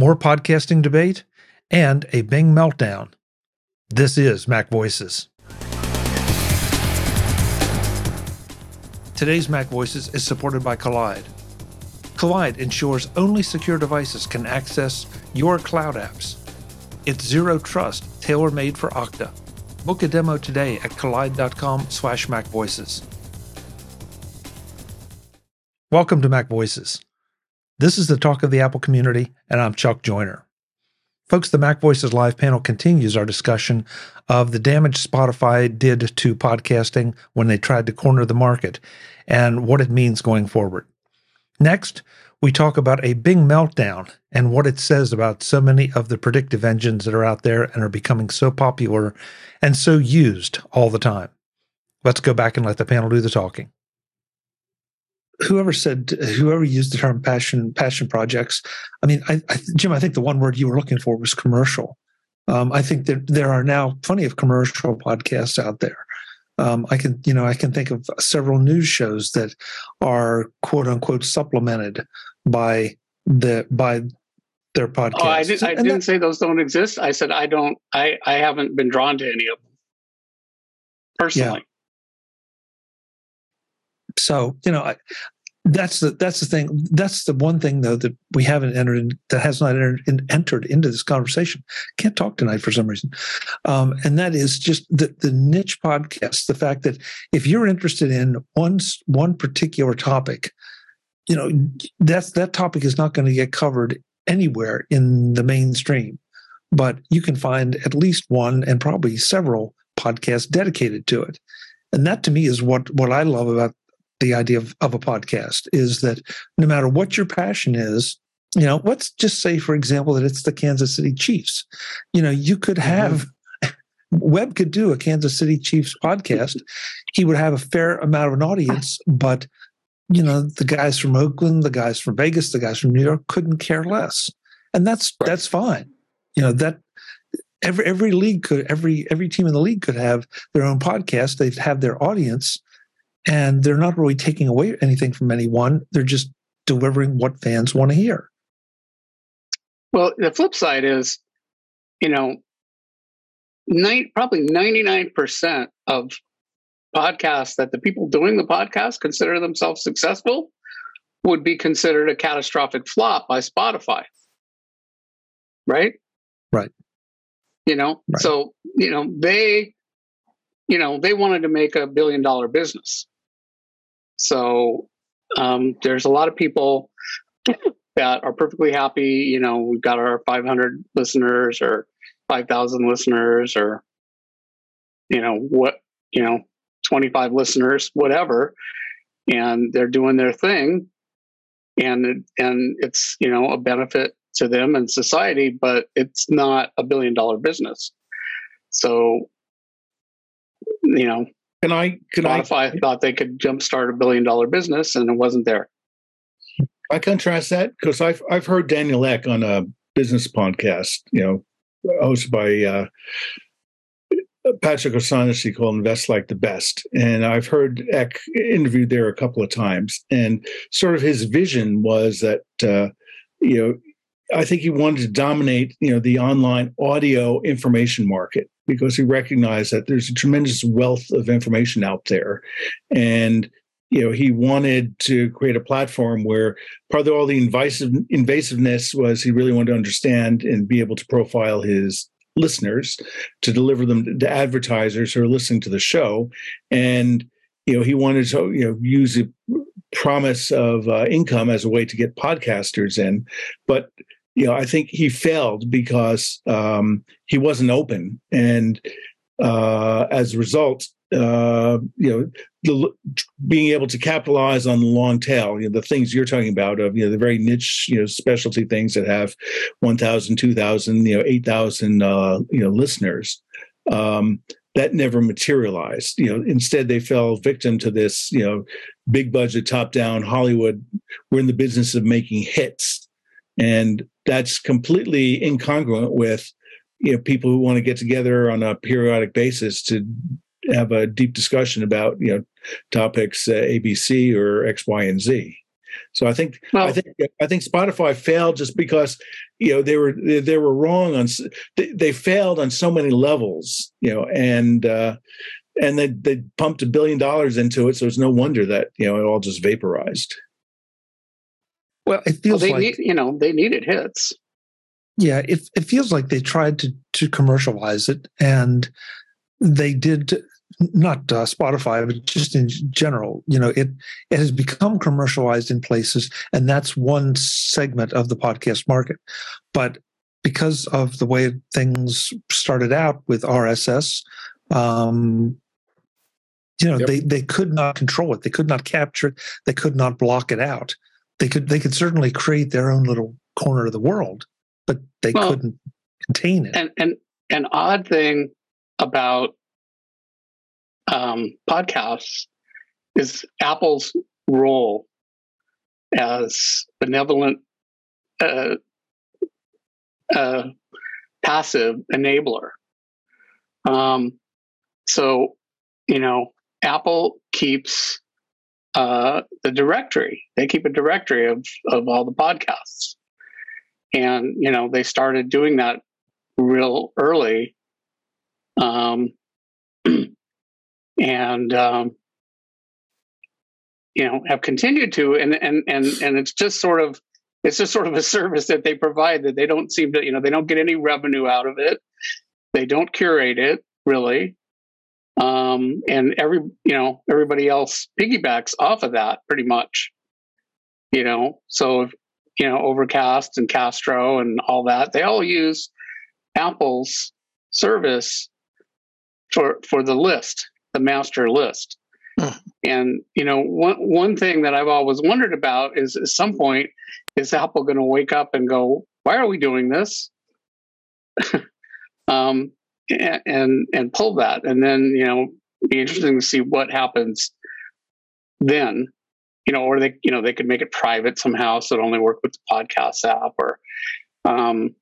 more podcasting debate, and a Bing meltdown. This is Mac Voices. Today's Mac Voices is supported by Kolide. Kolide ensures only secure devices can access your cloud apps. It's zero trust, tailor-made for Okta. Book a demo today at kolide.com slash macvoices. Welcome to Mac Voices. This is the talk of the Apple community, and I'm Chuck Joiner. Folks, the Mac Voices Live panel continues our discussion of the damage Spotify did to podcasting when they tried to corner the market and what it means going forward. Next, we talk about a Bing meltdown and what it says about so many of the predictive engines that are out there and are becoming so popular and so used all the time. Let's go back and let the panel do the talking. Whoever said, whoever used the term passion passion projects, I mean, I, I, Jim, I think the one word you were looking for was commercial. Um, I think that there are now plenty of commercial podcasts out there. Um, I can, you know, I can think of several news shows that are quote unquote supplemented by the by their podcast. Oh, I, did, I didn't that, say those don't exist. I said I don't. I I haven't been drawn to any of them personally. So you know, I, that's the that's the thing. That's the one thing though that we haven't entered in, that has not entered, in, entered into this conversation. Can't talk tonight for some reason, um, and that is just the the niche podcast. The fact that if you're interested in one one particular topic, you know that's that topic is not going to get covered anywhere in the mainstream, but you can find at least one and probably several podcasts dedicated to it. And that to me is what what I love about the idea of, of a podcast is that no matter what your passion is, you know, let's just say, for example, that it's the Kansas City Chiefs. You know, you could mm-hmm. have. Web could do a Kansas City Chiefs podcast. he would have a fair amount of an audience, but you know, the guys from Oakland, the guys from Vegas, the guys from New York couldn't care less. And that's right. that's fine. You know, that every every league could every every team in the league could have their own podcast. They'd have their audience and they're not really taking away anything from anyone. They're just delivering what fans want to hear. Well, the flip side is, you know, nine, probably 99% of podcasts that the people doing the podcast consider themselves successful would be considered a catastrophic flop by Spotify. Right? Right. You know, right. so, you know, they, you know, they wanted to make a billion dollar business. So um, there's a lot of people that are perfectly happy. You know, we've got our 500 listeners or 5,000 listeners or, you know, what, you know, 25 listeners, whatever, and they're doing their thing. And, and it's, you know, a benefit to them and society, but it's not a billion dollar business. So, you know, can I? Can Spotify I, thought they could jumpstart a billion dollar business, and it wasn't there. I contrast that because I've I've heard Daniel Ek on a business podcast, you know, hosted by uh, Patrick O'Shaughnessy called Invest Like the Best. And I've heard Ek interviewed there a couple of times. And sort of his vision was that, uh, you know, I think he wanted to dominate, you know, the online audio information market because he recognized that there's a tremendous wealth of information out there. And you know, he wanted to create a platform where part of all the invasive invasiveness was he really wanted to understand and be able to profile his listeners to deliver them to advertisers who are listening to the show. And you know, he wanted to you know use a promise of uh, income as a way to get podcasters in, but you know, I think he failed because um, he wasn't open, and uh, as a result, uh, you know, the, being able to capitalize on the long tail, you know, the things you're talking about of, you know, the very niche, you know, specialty things that have 1,000, 2,000, you know, 8,000, uh, you know, listeners. Um, that never materialized. You know, instead they fell victim to this, you know, big budget, top down Hollywood. We're in the business of making hits, and that's completely incongruent with you know people who want to get together on a periodic basis to have a deep discussion about you know topics uh, ABC or X, Y, and Z. So I think well, I think I think Spotify failed just because you know they were they, they were wrong on they, they, failed on so many levels, you know, and uh, and they they pumped a billion dollars into it, so it's no wonder that you know it all just vaporized. Well, it feels well, they like need, you know they needed hits. Yeah, it it feels like they tried to to commercialize it, and they did not uh, Spotify, but just in general. You know, it it has become commercialized in places, and that's one segment of the podcast market. But because of the way things started out with RSS, um, you know, yep. they they could not control it. They could not capture it. They could not block it out. They could they could certainly create their own little corner of the world, but they well, couldn't contain it. And and an odd thing about um, podcasts is Apple's role as benevolent uh, uh, passive enabler. Um, so, you know, Apple keeps uh, the directory. They keep a directory of of all the podcasts, and you know they started doing that real early. Um, and um, you know have continued to and and and and it's just sort of it's just sort of a service that they provide that they don't seem to you know they don't get any revenue out of it they don't curate it really um, and every you know everybody else piggybacks off of that pretty much you know so you know overcast and castro and all that they all use apple's service for for the list the master list. Hmm. And you know, one one thing that I've always wondered about is at some point is Apple going to wake up and go, "Why are we doing this?" um, and, and pull that, and then you know, be interesting to see what happens then. You know, or they you know they could make it private somehow, so it only work with the podcast app, or um,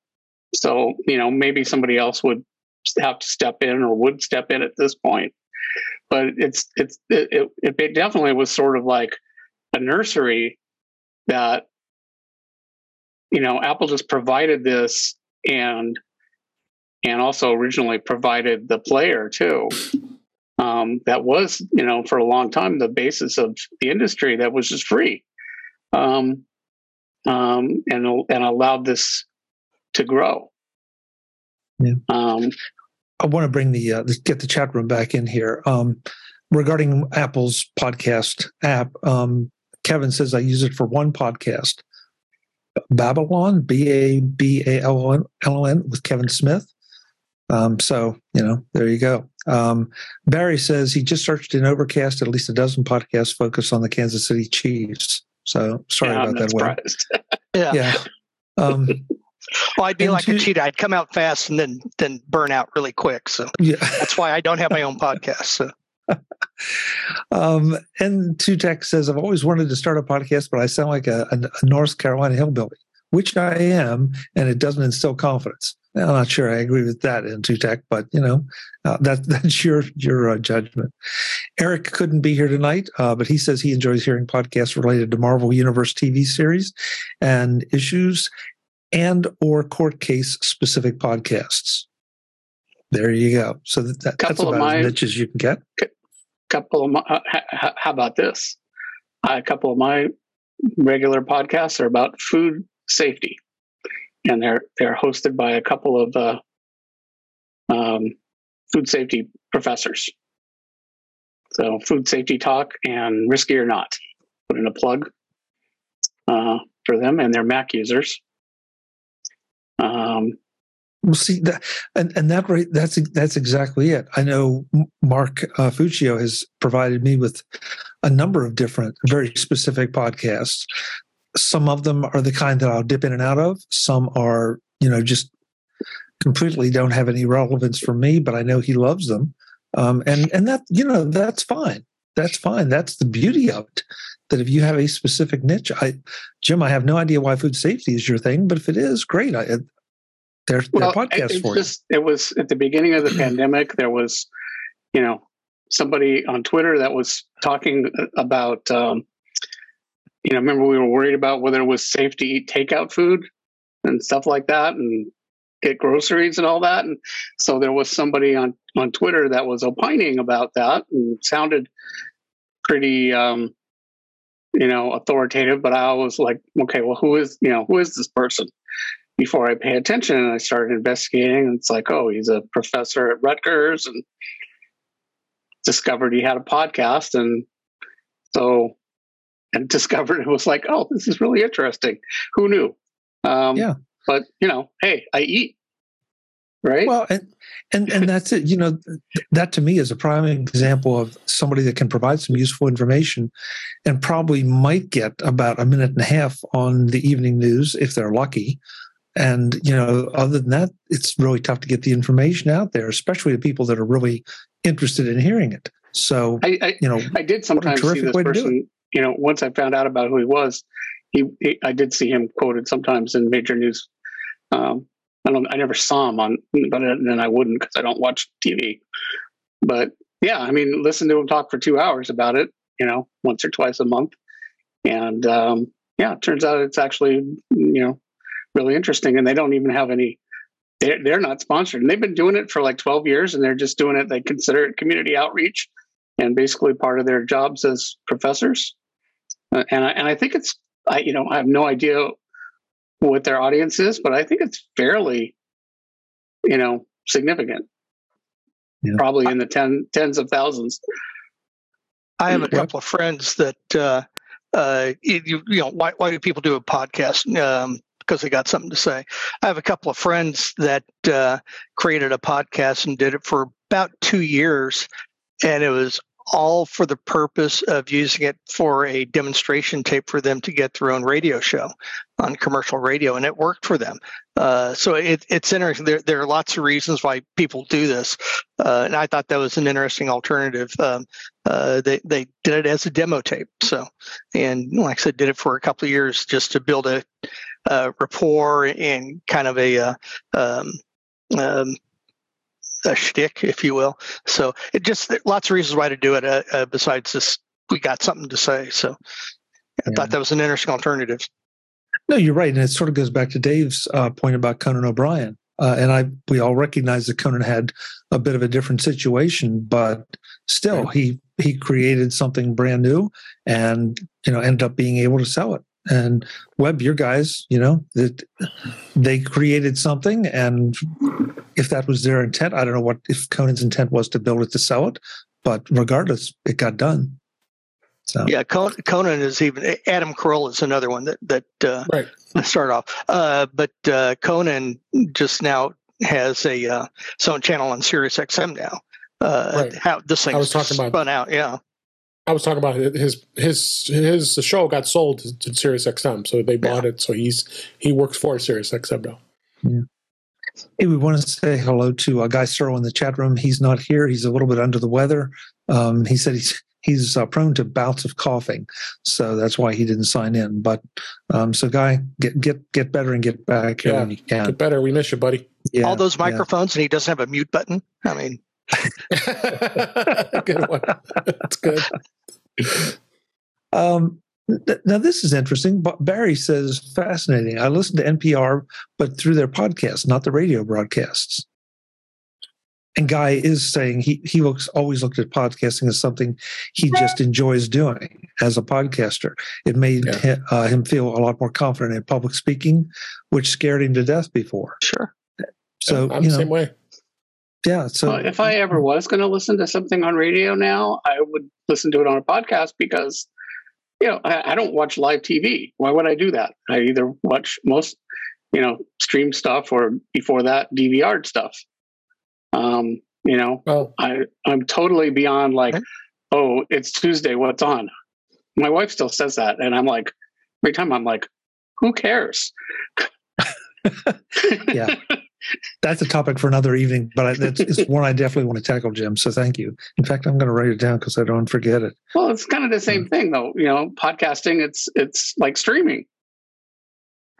so you know maybe somebody else would have to step in or would step in at this point but it's it's it, it, it definitely was sort of like a nursery that you know apple just provided this and and also originally provided the player too um, that was you know for a long time the basis of the industry that was just free um, um, and and allowed this to grow yeah. Um, I want to bring the uh, get the chat room back in here. Um, regarding Apple's podcast app, um, Kevin says I use it for one podcast, Babylon, B A B A L O N, with Kevin Smith. Um, so you know, there you go. Um, Barry says he just searched in Overcast. At least a dozen podcasts focused on the Kansas City Chiefs. So sorry yeah, about that. yeah. Yeah. Um, well, I'd be like to, a cheetah. I'd come out fast and then then burn out really quick. So yeah. that's why I don't have my own podcast. So. um, and Tutek says, I've always wanted to start a podcast, but I sound like a, a, a North Carolina hillbilly, which I am, and it doesn't instill confidence. I'm not sure I agree with that in Tutek, but you know, uh, that that's your your uh, judgment. Eric couldn't be here tonight, uh, but he says he enjoys hearing podcasts related to Marvel Universe TV series and issues, and or court case specific podcasts. There you go. So that, that that's about my, as niche as you can get. Couple of my, uh, how about this? a couple of my regular podcasts are about food safety, and they're they're hosted by a couple of uh, um, food safety professors. So, food safety talk and risky or not. Put in a plug uh, for them and their Mac users. Um, well, see that, and and that right, that's that's exactly it. I know Mark uh, Fuccio has provided me with a number of different, very specific podcasts. Some of them are the kind that I'll dip in and out of. Some are, you know, just completely don't have any relevance for me, but I know he loves them, um, and and that you know that's fine. That's fine. That's the beauty of it that if you have a specific niche, I, Jim, I have no idea why food safety is your thing, but if it is, great. I, they're, well, they're podcasts for just, you. It was at the beginning of the pandemic. There was, you know, somebody on Twitter that was talking about um, you know, remember we were worried about whether it was safe to eat takeout food and stuff like that, and get groceries and all that. And so there was somebody on on Twitter that was opining about that and sounded pretty, um, you know, authoritative. But I was like, okay, well, who is you know who is this person? Before I pay attention, and I started investigating, and it's like, oh, he's a professor at Rutgers, and discovered he had a podcast, and so and discovered it was like, oh, this is really interesting. Who knew? Um, yeah. But you know, hey, I eat. Right. Well, and and and that's it. You know, that to me is a prime example of somebody that can provide some useful information, and probably might get about a minute and a half on the evening news if they're lucky. And you know, other than that, it's really tough to get the information out there, especially to people that are really interested in hearing it. So, I, I you know, I did sometimes see this person. You know, once I found out about who he was, he, he, I did see him quoted sometimes in major news. Um, I don't, I never saw him on, but then I wouldn't because I don't watch TV. But yeah, I mean, listen to him talk for two hours about it, you know, once or twice a month, and um, yeah, it turns out it's actually you know really interesting, and they don't even have any. They're, they're not sponsored, and they've been doing it for like twelve years, and they're just doing it. They consider it community outreach, and basically part of their jobs as professors. Uh, and I, and I think it's I you know I have no idea what their audience is, but I think it's fairly, you know, significant. Yeah. Probably in the ten, tens of thousands. I have a couple of friends that uh, uh, you, you know why why do people do a podcast? Um, because they got something to say. I have a couple of friends that uh, created a podcast and did it for about two years, and it was all for the purpose of using it for a demonstration tape for them to get their own radio show on commercial radio, and it worked for them. Uh, so it, it's interesting. There, there, are lots of reasons why people do this, uh, and I thought that was an interesting alternative. Um, uh, they they did it as a demo tape, so and like I said, did it for a couple of years just to build a, rapport and kind of a uh, um, um, a shtick, if you will. So it just lots of reasons why to do it. Uh, uh, besides this, we got something to say. So I yeah. thought that was an interesting alternative. No, you're right, and it sort of goes back to Dave's uh, point about Conan O'Brien. Uh, and I, we all recognize that Conan had a bit of a different situation, but still, right. he he created something brand new, and you know, ended up being able to sell it. And Web, your guys, you know, that they created something, and if that was their intent, I don't know what if Conan's intent was to build it to sell it, but regardless, it got done. So yeah, Conan is even Adam Carolla is another one that that uh, right. start off, uh, but uh, Conan just now has a uh, its own channel on Sirius XM now. Uh, right. How this thing I was talking about spun out, yeah. I was talking about his his his show got sold to, to Sirius XM, so they bought yeah. it. So he's he works for Sirius XM now. Yeah. Hey, we want to say hello to uh, Guy Serle in the chat room. He's not here. He's a little bit under the weather. Um, he said he's he's uh, prone to bouts of coughing, so that's why he didn't sign in. But um, so, Guy, get get get better and get back here yeah, when you can. Get better. We miss you, buddy. Yeah, All those microphones, yeah. and he doesn't have a mute button. I mean, good one. That's good. Um, now this is interesting. But Barry says fascinating. I listen to NPR, but through their podcasts, not the radio broadcasts. And Guy is saying he he looks always looked at podcasting as something he just enjoys doing as a podcaster. It made yeah. him, uh, him feel a lot more confident in public speaking, which scared him to death before. Sure. So yeah, I'm you know, the same way. Yeah. So well, if I ever was going to listen to something on radio now, I would listen to it on a podcast because, you know, I, I, don't watch live TV. Why would I do that? I either watch most, you know, stream stuff or before that DVR stuff. Um, you know, well, I I'm totally beyond like, oh, it's Tuesday. What's on? My wife still says that, and I'm like, every time I'm like, who cares? yeah that's a topic for another evening, but it's, it's one I definitely want to tackle, Jim. So thank you. In fact, I'm going to write it down because I don't forget it. Well, it's kind of the same mm. thing, though. You know, podcasting it's it's like streaming.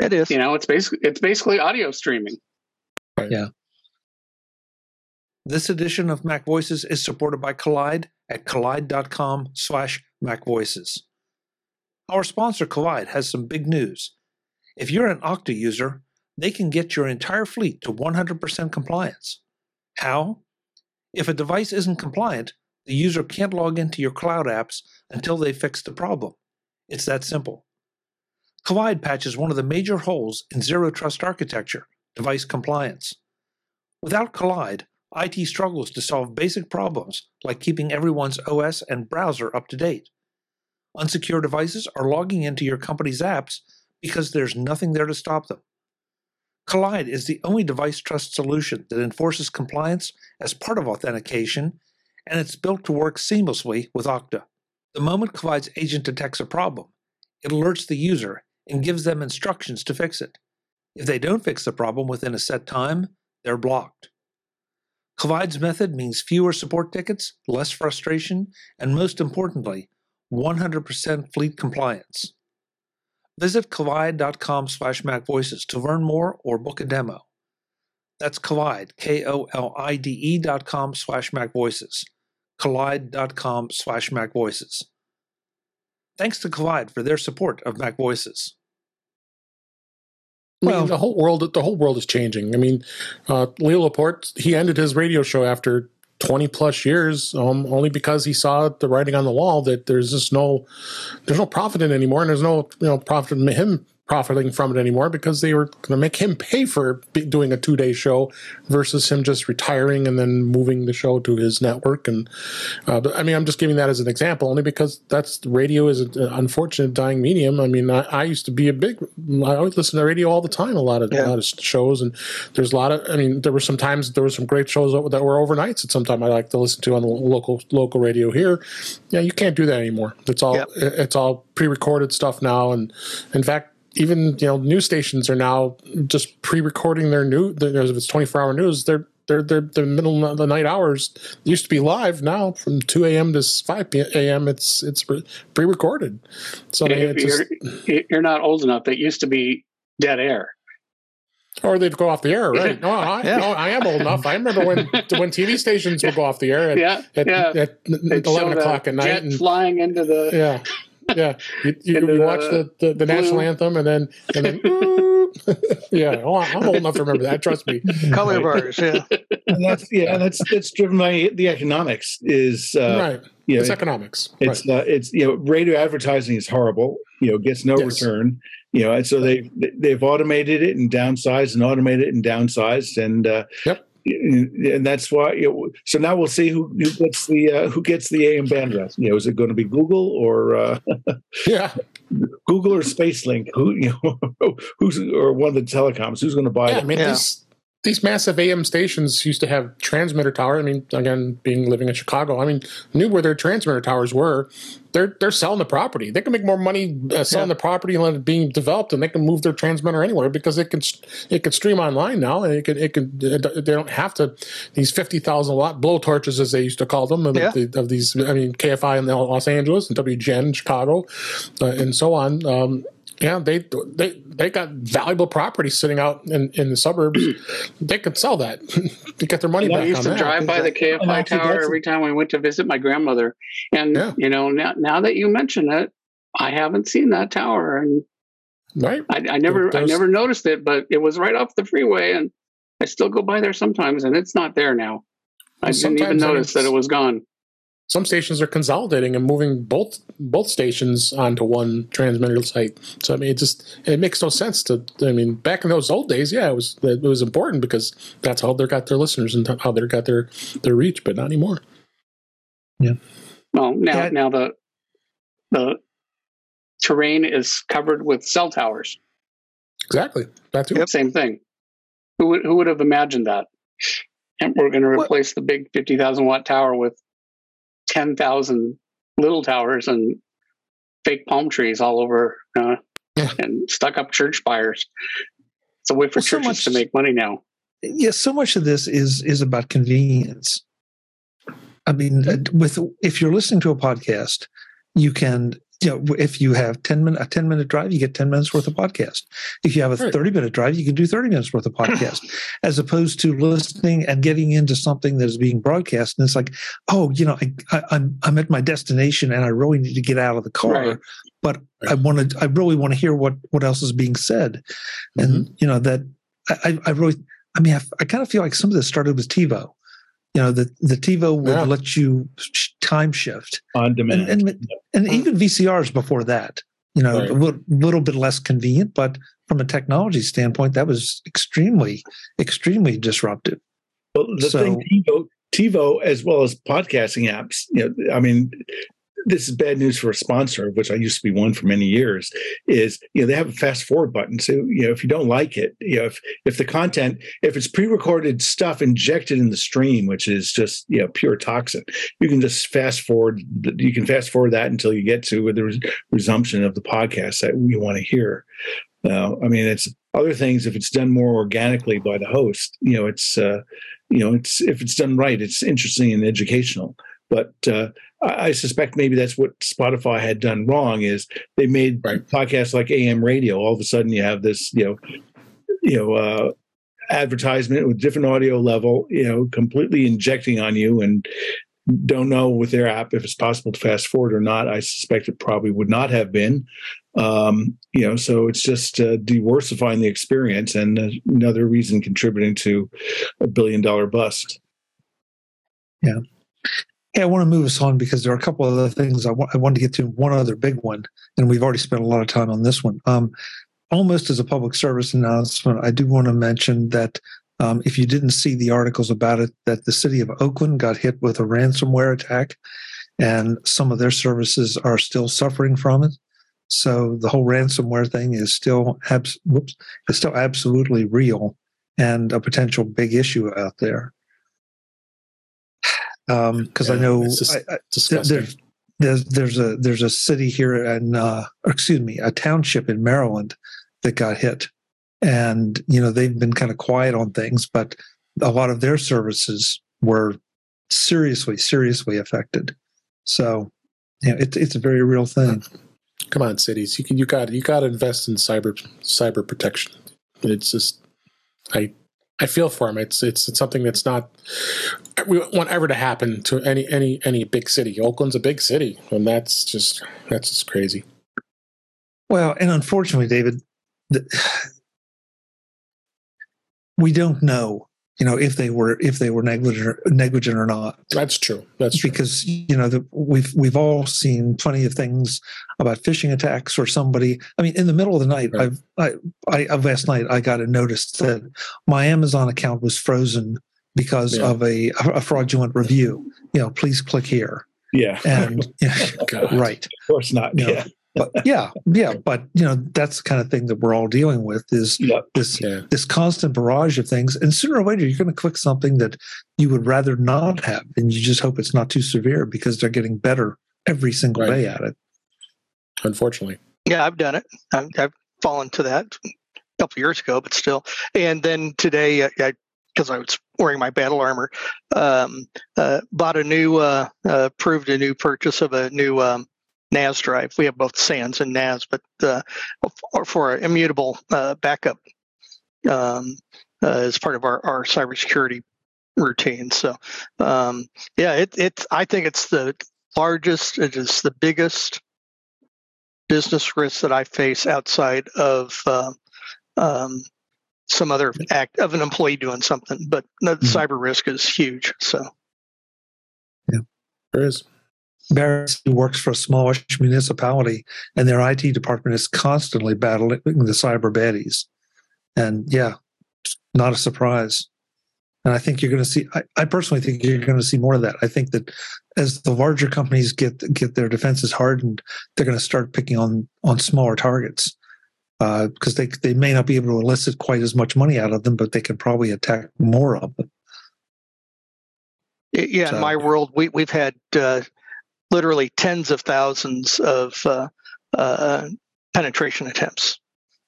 It is. You know, it's basically it's basically audio streaming. Right. Yeah. This edition of Mac Voices is supported by Kolide at kolide.com slash Mac Voices. Our sponsor, Kolide, has some big news. If you're an Okta user, they can get your entire fleet to 100% compliance. How? If a device isn't compliant, the user can't log into your cloud apps until they fix the problem. It's that simple. Kolide patches one of the major holes in zero trust architecture, device compliance. Without Kolide, IT struggles to solve basic problems like keeping everyone's OS and browser up to date. Unsecure devices are logging into your company's apps because there's nothing there to stop them. Kolide is the only device trust solution that enforces compliance as part of authentication, and it's built to work seamlessly with Okta. The moment Kolide's agent detects a problem, it alerts the user and gives them instructions to fix it. If they don't fix the problem within a set time, they're blocked. Kolide's method means fewer support tickets, less frustration, and most importantly, 100% fleet compliance. Visit kolide.com slash macvoices to learn more or book a demo. That's Kolide, K-O-L-I-D-E dot com slash macvoices. Kolide.com slash macvoices. Thanks to Kolide for their support of Mac Voices. I mean, well, the whole world the whole world is changing. I mean, uh, Leo Laporte he ended his radio show after 20 plus years um, only because he saw the writing on the wall that there's just no there's no profit in anymore and there's no you know profit in him profiting from it anymore because they were going to make him pay for doing a two day show versus him just retiring and then moving the show to his network. And uh, I mean, I'm just giving that as an example only because that's radio is an unfortunate dying medium. I mean, I, I, used to be a big, I always listen to radio all the time, a lot of, yeah. a lot of shows. And there's a lot of, I mean, there were some times there were some great shows that were overnights at some time I like to listen to on the local, local radio here. Yeah, you can't do that anymore. It's all, yep. it's all pre-recorded stuff now. And in fact, even you know news stations are now just pre-recording their news. If it's twenty-four hour news, they're they're they're the middle of the night hours used to be live. Now from two a.m. to five a.m. it's it's pre-recorded. So I mean, you're, just, you're not old enough. It used to be dead air. Or they'd go off the air, right? No, I, yeah. no, I am old enough. I remember when when TV stations would go off the air at, yeah, at, yeah. at eleven o'clock at night, and flying into the yeah yeah, you, you, you watch the, the, the national anthem and then and then yeah, oh, I'm old enough to remember that. Trust me. Color bars, yeah. And that's yeah, that's that's driven by the economics. Is uh, right. You know, it's economics. It's right. uh, it's you know radio advertising is horrible. You know, gets no yes. return. You know, and so they they've automated it and downsized and automated it and downsized and uh, yep and that's why. You know, so now we'll see who, who gets the uh, who gets the AM bandwidth. You know, is it going to be Google or uh, yeah, Google or SpaceLink? Who you know, who's or one of the telecoms? Who's going to buy yeah, it? I mean, yeah these massive AM stations used to have transmitter towers. I mean, again, being living in Chicago, I mean, knew where their transmitter towers were. They're they're selling the property. They can make more money uh, selling yeah. the property and let it being developed, and they can move their transmitter anywhere because it can it can stream online now, and it can it can they don't have to these fifty thousand watt blow torches as they used to call them of, yeah. the, of these. I mean, KFI in Los Angeles and WGN in Chicago, uh, and so on. Um, yeah, they they they got valuable property sitting out in, in the suburbs. they could sell that to get their money back. I used to that. drive by the KFI tower every time we went to visit my grandmother, and yeah. you know now now that you mention it, I haven't seen that tower, and right, I, I never There's, I never noticed it, but it was right off the freeway, and I still go by there sometimes, and it's not there now. I didn't even notice that it was gone some stations are consolidating and moving both both stations onto one transmitter site. So I mean, it just it makes no sense to. I mean, back in those old days, yeah, it was it was important because that's how they got their listeners and how they got their their reach, but not anymore. Yeah. Well, now yeah. now the the terrain is covered with cell towers. Exactly. That too. Yep. Same thing. Who would who would have imagined that? And we're going to replace what? the big fifty thousand watt tower with 10,000 little towers and fake palm trees all over uh, yeah. and stuck up church spires. It's a way for well, churches so much, to make money now. Yes, yeah, so much of this is is about convenience. I mean, with if you're listening to a podcast, you can you know, if you have 10 minute, a 10 minute drive, you get 10 minutes worth of podcast. If you have a right. 30 minute drive, you can do 30 minutes worth of podcast as opposed to listening and getting into something that is being broadcast. And it's like, oh, you know, I, am I'm, I'm at my destination and I really need to get out of the car, right. but right. I want to, I really want to hear what, what else is being said. And, mm-hmm. you know, that I, I really, I mean, I, I kind of feel like some of this started with TiVo you know the the TiVo would yeah. let you time shift on demand, and and, and even VCRs before that. You know, right. a little, little bit less convenient, but from a technology standpoint, that was extremely, extremely disruptive. Well, the so, thing TiVo, TiVo, as well as podcasting apps, you know, I mean, this is bad news for a sponsor, which I used to be one for many years, is you know they have a fast forward button. So you know if you don't like it, you know if if the content, if it's pre-recorded stuff injected in the stream, which is just you know pure toxin, you can just fast forward. You can fast forward that until you get to the res- resumption of the podcast that you want to hear. Uh, I mean, it's other things. If it's done more organically by the host, you know, it's uh, you know, it's if it's done right, it's interesting and educational. But uh, I suspect maybe that's what Spotify had done wrong is they made right. podcasts like AM radio. All of a sudden, you have this, you know, you know, uh, advertisement with different audio level, you know, completely injecting on you, and don't know with their app if it's possible to fast forward or not. I suspect it probably would not have been. Um, you know, so it's just uh, diversifying the experience and another reason contributing to a billion dollar bust. Yeah. Hey, I want to move us on because there are a couple of other things I, want, I wanted to get to. One other big one, and we've already spent a lot of time on this one. Um, almost as a public service announcement, I do want to mention that um, if you didn't see the articles about it, that the city of Oakland got hit with a ransomware attack, and some of their services are still suffering from it. So the whole ransomware thing is still abs- whoops, is still absolutely real and a potential big issue out there because um, yeah, I know I, I, there's, there's there's a there's a city here in uh, excuse me a township in Maryland that got hit, and you know they've been kind of quiet on things, but a lot of their services were seriously seriously affected. So, you know, it's it's a very real thing. Come on, cities, you can you got you got to invest in cyber cyber protection. It's just I I feel for him. It's it's it's something that's not we want ever to happen to any any any big city. Oakland's a big city, and that's just that's just crazy. Well, and unfortunately, David, the, we don't know you know if they were if they were negligent or, negligent or not. That's true. That's true. because you know the, we've we've all seen plenty of things about phishing attacks or somebody i mean in the middle of the night right. i i I, last night i got a notice that my amazon account was frozen because yeah. of a a fraudulent review. You know please click here. Yeah. And right. Of course not. You know, yeah but yeah, yeah, but you know that's the kind of thing that we're all dealing with is yep. this yeah. this constant barrage of things, and sooner or later you're going to click something that you would rather not have, and you just hope it's not too severe because they're getting better every single right. day at it. Unfortunately, yeah, I've done it. I've, I've fallen to that a couple years ago, but still. And then today, I, I because I was wearing my battle armor, um, uh, bought a new, uh, uh, proved a new purchase of a new um, NAS drive. We have both SANS and NAS, but uh, for, for immutable uh, backup um, uh, as part of our, our cybersecurity routine. So, um, yeah, it, it's. I think it's the largest. It is the biggest business risk that I face outside of uh, um, some other act of an employee doing something. But the mm-hmm. cyber risk is huge. So, yeah, there is. Barris works for a smallish municipality, and their IT department is constantly battling the cyber baddies. And yeah, not a surprise. And I think you're going to see. I, I personally think you're going to see more of that. I think that as the larger companies get get their defenses hardened, they're going to start picking on on smaller targets because uh, they they may not be able to elicit quite as much money out of them, but they can probably attack more of them. Yeah, so, in my world, we we've had uh, literally tens of thousands of uh, uh, penetration attempts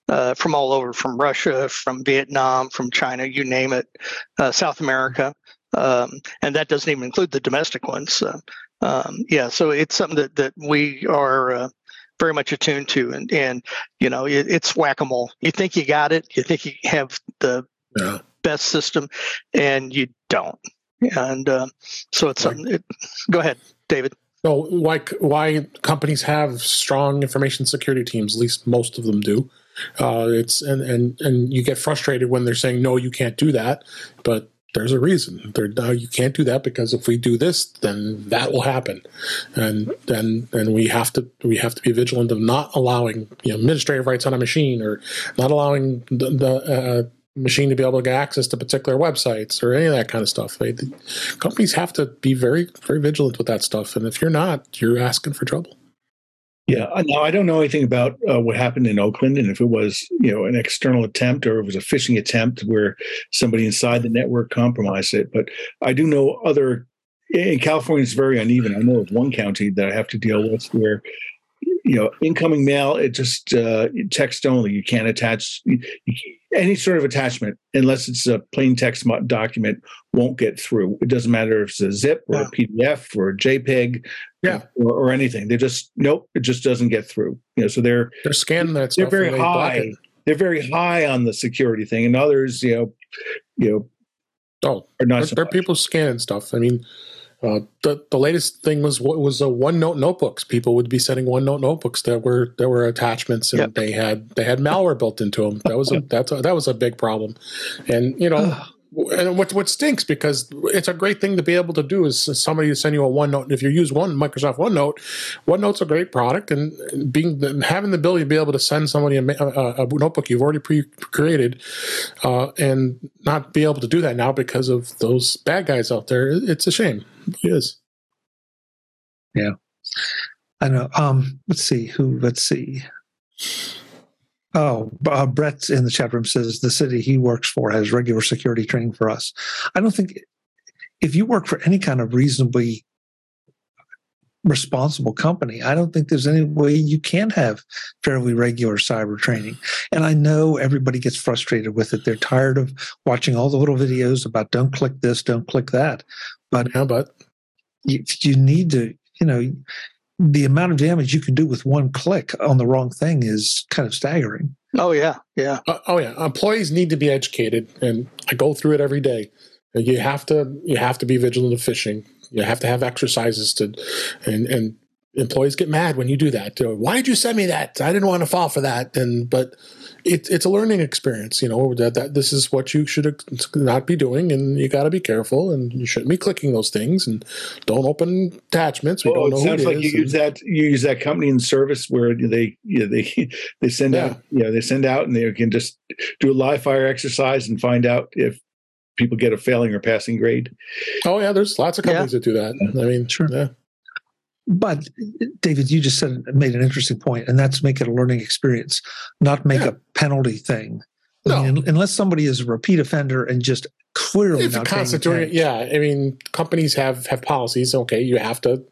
uh, from all over, from Russia, from Vietnam, from China, you name it, uh, South America, um, and that doesn't even include the domestic ones. Uh, um, yeah, so it's something that that we are. very much attuned to, and and you know it, it's whack a mole. You think you got it, you think you have the yeah. best system, and you don't. And uh, so it's something. It, go ahead, David. So why why companies have strong information security teams? At least most of them do. Uh, it's and and and you get frustrated when they're saying no, you can't do that, but there's a reason. There, no, you can't do that because if we do this, then that will happen, and then and we have to we have to be vigilant of not allowing you know administrative rights on a machine or not allowing the, the uh, machine to be able to get access to particular websites or any of that kind of stuff. They, the companies have to be very very vigilant with that stuff, and if you're not, you're asking for trouble. Yeah, now I don't know anything about uh, what happened in Oakland, and if it was you know an external attempt or it was a phishing attempt where somebody inside the network compromised it. But I do know other in California. It's very uneven. I know of one county that I have to deal with where you know incoming mail it just uh, text only. You can't attach you, any sort of attachment unless it's a plain text document won't get through. It doesn't matter if it's a zip or yeah. a PDF or a JPEG yeah. Uh, or, or, anything. They just nope, it just doesn't get through. You know, so they're they're scanning that. They're very high. They're very high on the security thing, and others, you know, you know, oh, are not. There, so there are people scanning stuff. I mean, uh, the the latest thing was what was a OneNote notebooks. People would be sending OneNote notebooks that were that were attachments, and yep. they had they had malware built into them. That was a that's a, that was a big problem, and you know and what what stinks because it's a great thing to be able to do is somebody to send you a OneNote. And if you use one Microsoft OneNote, OneNote's a great product, and being having the ability to be able to send somebody a, a, a notebook you've already pre created, uh, and not be able to do that now because of those bad guys out there, it's a shame. It is. Yeah, I know. Um, let's see who. Let's see. Oh, uh, Brett in the chat room says the city he works for has regular security training for us. I don't think if you work for any kind of reasonably responsible company, I don't think there's any way you can have fairly regular cyber training. And I know everybody gets frustrated with it. They're tired of watching all the little videos about don't click this, don't click that. But yeah, but you, you need to, you know, the amount of damage you can do with one click on the wrong thing is kind of staggering. Oh yeah, yeah. Uh, oh yeah. Employees need to be educated, and I go through it every day. You have to you have to be vigilant of phishing. You have to have exercises to, and and employees get mad when you do that. Why did you send me that? I didn't want to fall for that. And but it, it's a learning experience. You know that, that this is what you should not be doing, and you got to be careful, and you shouldn't be clicking those things, and don't open attachments. We well, don't know. It sounds like you and, use that you use that company in service where they you know, they they send yeah. out know, they send out and they can just do a live fire exercise and find out if people get a failing or passing grade. Oh yeah, there's lots of companies yeah. that do that. I mean, sure. Yeah. But David, you just said made an interesting point, and that's make it a learning experience, not make yeah. a penalty thing. No. I mean, unless somebody is a repeat offender and just clearly if not constituting, yeah. I mean, companies have have policies. Okay, you have to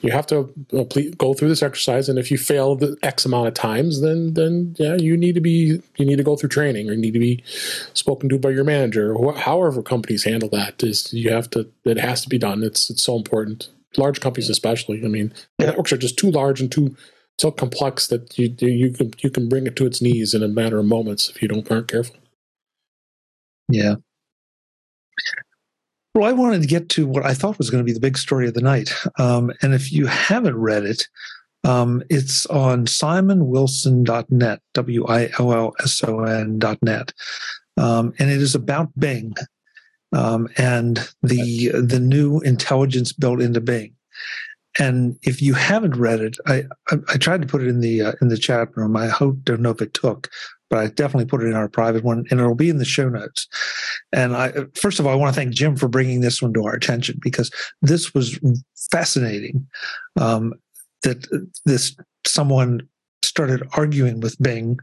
you have to uh, go through this exercise, and if you fail the X amount of times, then then yeah, you need to be you need to go through training, or you need to be spoken to by your manager, or however companies handle that. Is you have to it has to be done. It's it's so important large companies especially. I mean, networks are just too large and too so complex that you you can you can bring it to its knees in a matter of moments if you don't aren't careful. Yeah. Well, I wanted to get to what I thought was going to be the big story of the night, um, and if you haven't read it, um, it's on simonwillson.net, W I L L S O N.net. Um, and it is about Bing um, and the the new intelligence built into Bing. And if you haven't read it, I I, I tried to put it in the uh, in the chat room. I hope don't know if it took, but I definitely put it in our private one, and it'll be in the show notes. And I first of all, I want to thank Jim for bringing this one to our attention because this was fascinating. Um, that this someone started arguing with Bing,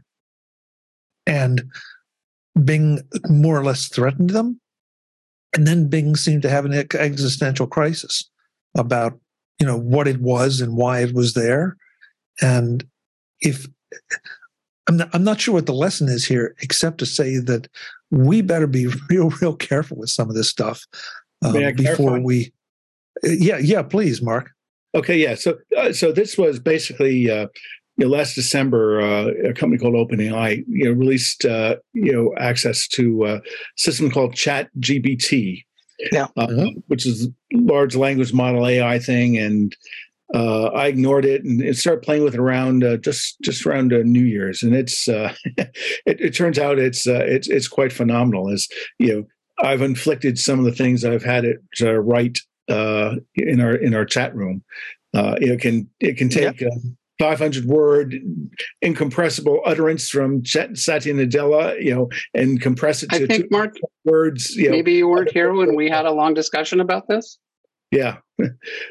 and Bing more or less threatened them and then Bing seemed to have an existential crisis about, you know, what it was and why it was there. And if I'm not, I'm not sure what the lesson is here, except to say that we better be real, real careful with some of this stuff um, before we. Yeah, yeah, please, Mark. Okay, yeah. So, uh, so this was basically uh, you know, last December, uh, a company called OpenAI, you know, released uh, you know access to a system called Chat GPT, yeah, uh, which is large language model AI thing, and uh, I ignored it and, and, started playing with it around uh, just just around uh, New Year's, and it's uh, it, it, turns out it's uh, it's it's quite phenomenal. As you know, I've inflicted some of the things I've had it write uh, in our in our chat room. it can it can take. Yep. 500 word incompressible utterance from Satya Nadella, you know, and compress it to I think, Mark, words. You maybe know. you weren't here when we had a long discussion about this. Yeah.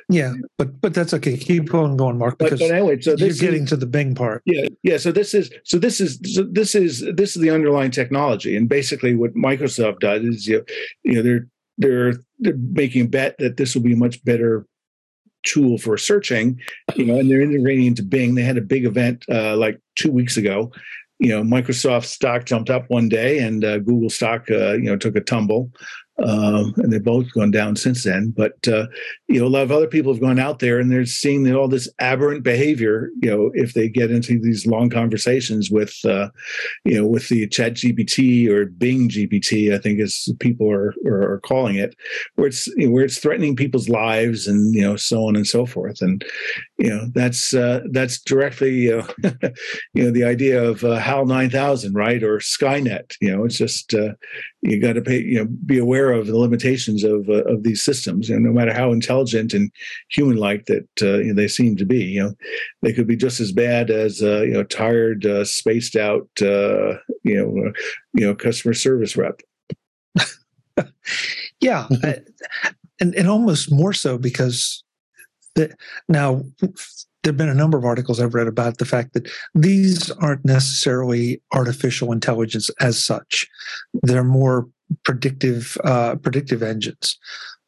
yeah, but but that's okay. Keep on going, Mark. Because but, but anyway, so you're getting is, to the Bing part. Yeah, yeah. So this is so this is so this is this is the underlying technology, and basically what Microsoft does is you know, you know they're they're they're making a bet that this will be a much better tool for searching, you know, and they're integrating into Bing. They had a big event uh, like two weeks ago. You know, Microsoft stock jumped up one day, and uh, Google stock, uh, you know, took a tumble um, and they've both gone down since then. But uh, you know, a lot of other people have gone out there and they're seeing all this aberrant behavior. You know, if they get into these long conversations with, uh, you know, with the Chat GPT or Bing GPT, I think as people are, are, are calling it, where it's you know, where it's threatening people's lives and you know so on and so forth. And you know, that's uh, that's directly you know the idea of uh, HAL nine thousand, right, or Skynet. You know, it's just uh, you got to pay you know be aware of the limitations of uh, of these systems. And no matter how intelligent and human like that uh, you know, they seem to be you know they could be just as bad as uh, you know tired uh, spaced out uh, you know uh, you know customer service rep. Yeah and and almost more so because the, now there have been a number of articles I've read about the fact that these aren't necessarily artificial intelligence as such. They're more predictive uh, predictive engines.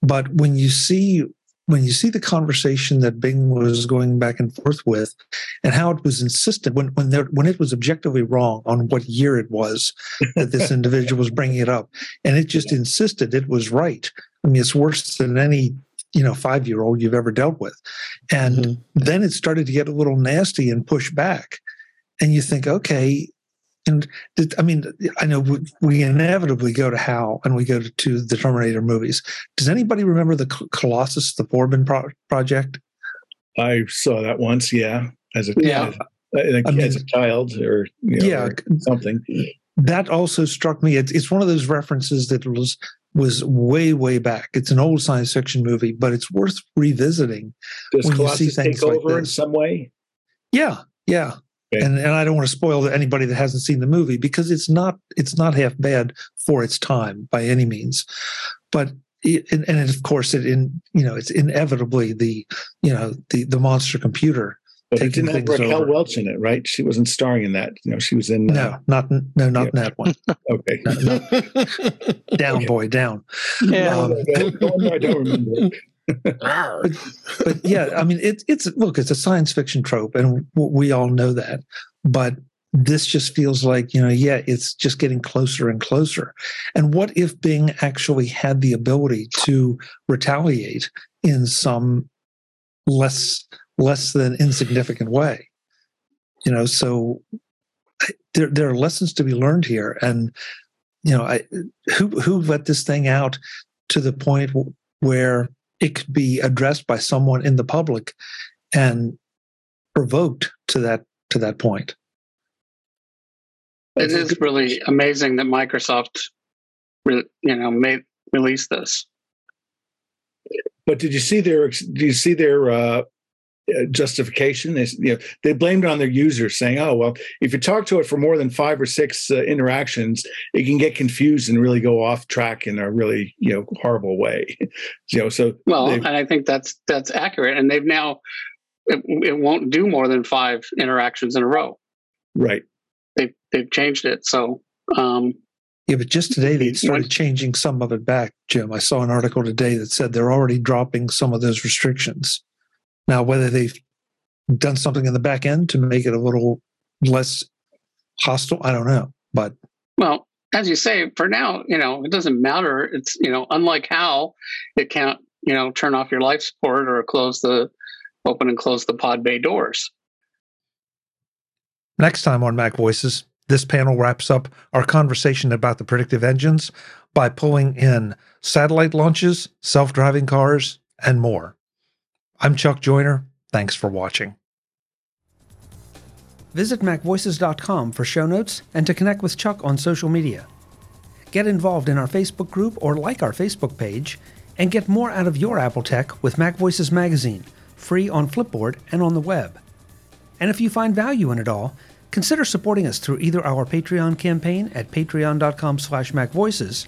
But when you see when you see the conversation that Bing was going back and forth with, and how it was insistent when when there when it was objectively wrong on what year it was that this individual was bringing it up, and it just insisted it was right. I mean, it's worse than any you know five year old you've ever dealt with. And mm-hmm. then it started to get a little nasty and push back. And you think okay and i mean i know we inevitably go to hal and we go to, to the terminator movies. Does anybody remember the colossus the forbin Pro- project? I saw that once yeah as a yeah. as, I mean, as a child or you know, yeah. or something. That also struck me. It's, it's one of those references that was was way way back. It's an old science fiction movie, but it's worth revisiting. Does when Colossus you see things take over like in some way? Yeah, yeah. Okay. And and I don't want to spoil anybody that hasn't seen the movie because it's not it's not half bad for its time by any means, but it, and, and of course it in you know it's inevitably the you know the the monster computer but it didn't have Raquel over. Welch in it, right? She wasn't starring in that. You know, she was in. Uh, no, not no, not yeah. in that one. okay. No, down, okay. boy, down. Yeah. Um, I don't remember. but, but, yeah, I mean, it, it's look, it's a science fiction trope, and we all know that. But this just feels like you know, yeah, it's just getting closer and closer. And what if Bing actually had the ability to retaliate in some less less than insignificant way. You know, so there there are lessons to be learned here, and you know, I who who let this thing out to the point where it could be addressed by someone in the public and provoked to that to that point. It is really amazing that Microsoft, you know, made release this. But did you see their? Do you see their uh, justification. They, you know, they blamed it on their users, saying, "Oh, well, if you talk to it for more than five or six uh, interactions, it can get confused and really go off track in a really you know horrible way." you know, so well, and I think that's that's accurate. And they've now it, it won't do more than five interactions in a row. Right. They they've changed it so. Um, yeah, but just today they started changing some of it back, Jim. I saw an article today that said they're already dropping some of those restrictions. Now, whether they've done something in the back end to make it a little less hostile, I don't know. But well, as you say, for now, you know, it doesn't matter. It's you know, unlike HAL it can't you know turn off your life support or close the open and close the pod bay doors. Next time on Mac Voices, this panel wraps up our conversation about the predictive engines by pulling in satellite launches, self driving cars, and more. I'm Chuck Joiner. Thanks for watching. Visit MacVoices.com for show notes and to connect with Chuck on social media. Get involved in our Facebook group or like our Facebook page, and get more out of your Apple tech with Mac Voices Magazine, free on Flipboard and on the web. And if you find value in it all, consider supporting us through either our Patreon campaign at patreon.com slash macvoices